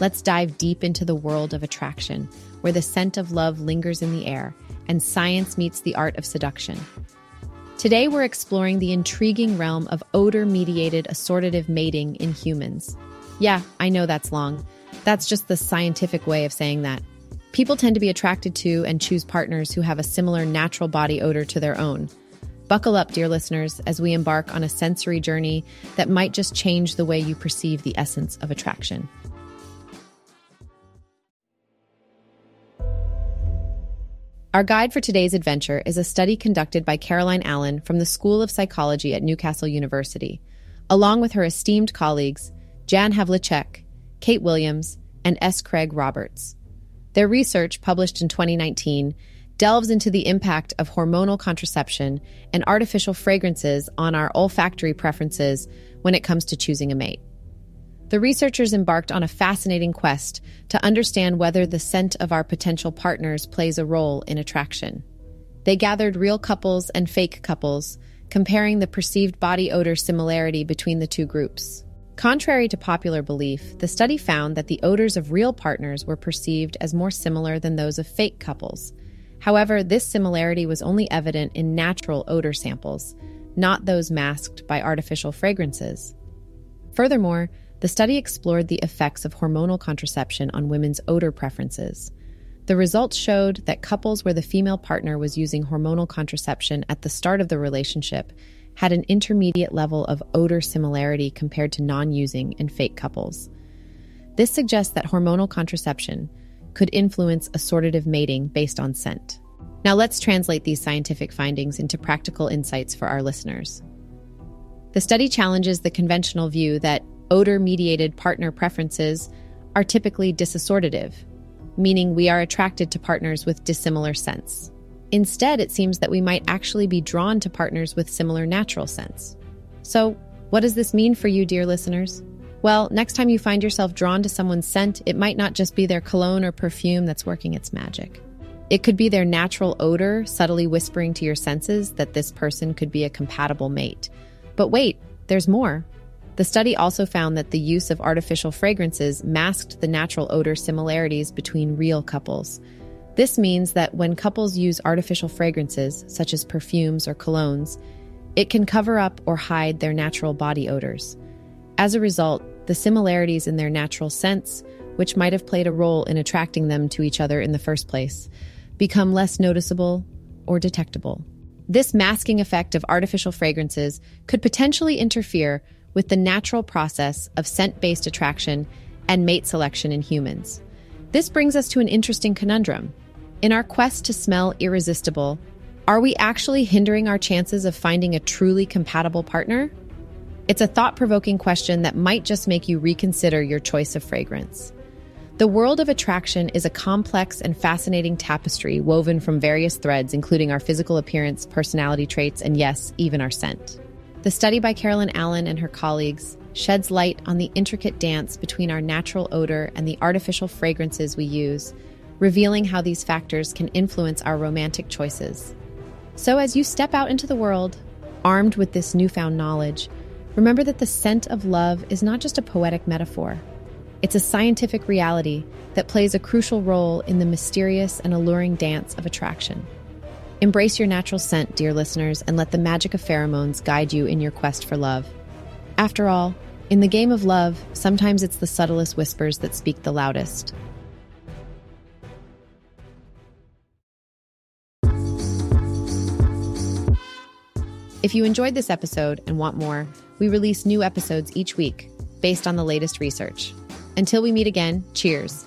let's dive deep into the world of attraction, where the scent of love lingers in the air and science meets the art of seduction. Today, we're exploring the intriguing realm of odor mediated assortative mating in humans. Yeah, I know that's long. That's just the scientific way of saying that. People tend to be attracted to and choose partners who have a similar natural body odor to their own. Buckle up, dear listeners, as we embark on a sensory journey that might just change the way you perceive the essence of attraction. Our guide for today's adventure is a study conducted by Caroline Allen from the School of Psychology at Newcastle University, along with her esteemed colleagues Jan Havlicek, Kate Williams, and S. Craig Roberts. Their research, published in 2019, delves into the impact of hormonal contraception and artificial fragrances on our olfactory preferences when it comes to choosing a mate. The researchers embarked on a fascinating quest to understand whether the scent of our potential partners plays a role in attraction. They gathered real couples and fake couples, comparing the perceived body odor similarity between the two groups. Contrary to popular belief, the study found that the odors of real partners were perceived as more similar than those of fake couples. However, this similarity was only evident in natural odor samples, not those masked by artificial fragrances. Furthermore, the study explored the effects of hormonal contraception on women's odor preferences. The results showed that couples where the female partner was using hormonal contraception at the start of the relationship had an intermediate level of odor similarity compared to non using and fake couples. This suggests that hormonal contraception could influence assortative mating based on scent. Now, let's translate these scientific findings into practical insights for our listeners. The study challenges the conventional view that odor mediated partner preferences are typically disassortative, meaning we are attracted to partners with dissimilar scents. Instead, it seems that we might actually be drawn to partners with similar natural scents. So, what does this mean for you, dear listeners? Well, next time you find yourself drawn to someone's scent, it might not just be their cologne or perfume that's working its magic. It could be their natural odor subtly whispering to your senses that this person could be a compatible mate. But wait, there's more. The study also found that the use of artificial fragrances masked the natural odor similarities between real couples. This means that when couples use artificial fragrances, such as perfumes or colognes, it can cover up or hide their natural body odors. As a result, the similarities in their natural scents, which might have played a role in attracting them to each other in the first place, become less noticeable or detectable. This masking effect of artificial fragrances could potentially interfere with the natural process of scent based attraction and mate selection in humans. This brings us to an interesting conundrum. In our quest to smell irresistible, are we actually hindering our chances of finding a truly compatible partner? It's a thought provoking question that might just make you reconsider your choice of fragrance. The world of attraction is a complex and fascinating tapestry woven from various threads, including our physical appearance, personality traits, and yes, even our scent. The study by Caroline Allen and her colleagues sheds light on the intricate dance between our natural odor and the artificial fragrances we use revealing how these factors can influence our romantic choices. So, as you step out into the world, armed with this newfound knowledge, remember that the scent of love is not just a poetic metaphor. It's a scientific reality that plays a crucial role in the mysterious and alluring dance of attraction. Embrace your natural scent, dear listeners, and let the magic of pheromones guide you in your quest for love. After all, in the game of love, sometimes it's the subtlest whispers that speak the loudest. If you enjoyed this episode and want more, we release new episodes each week based on the latest research. Until we meet again, cheers.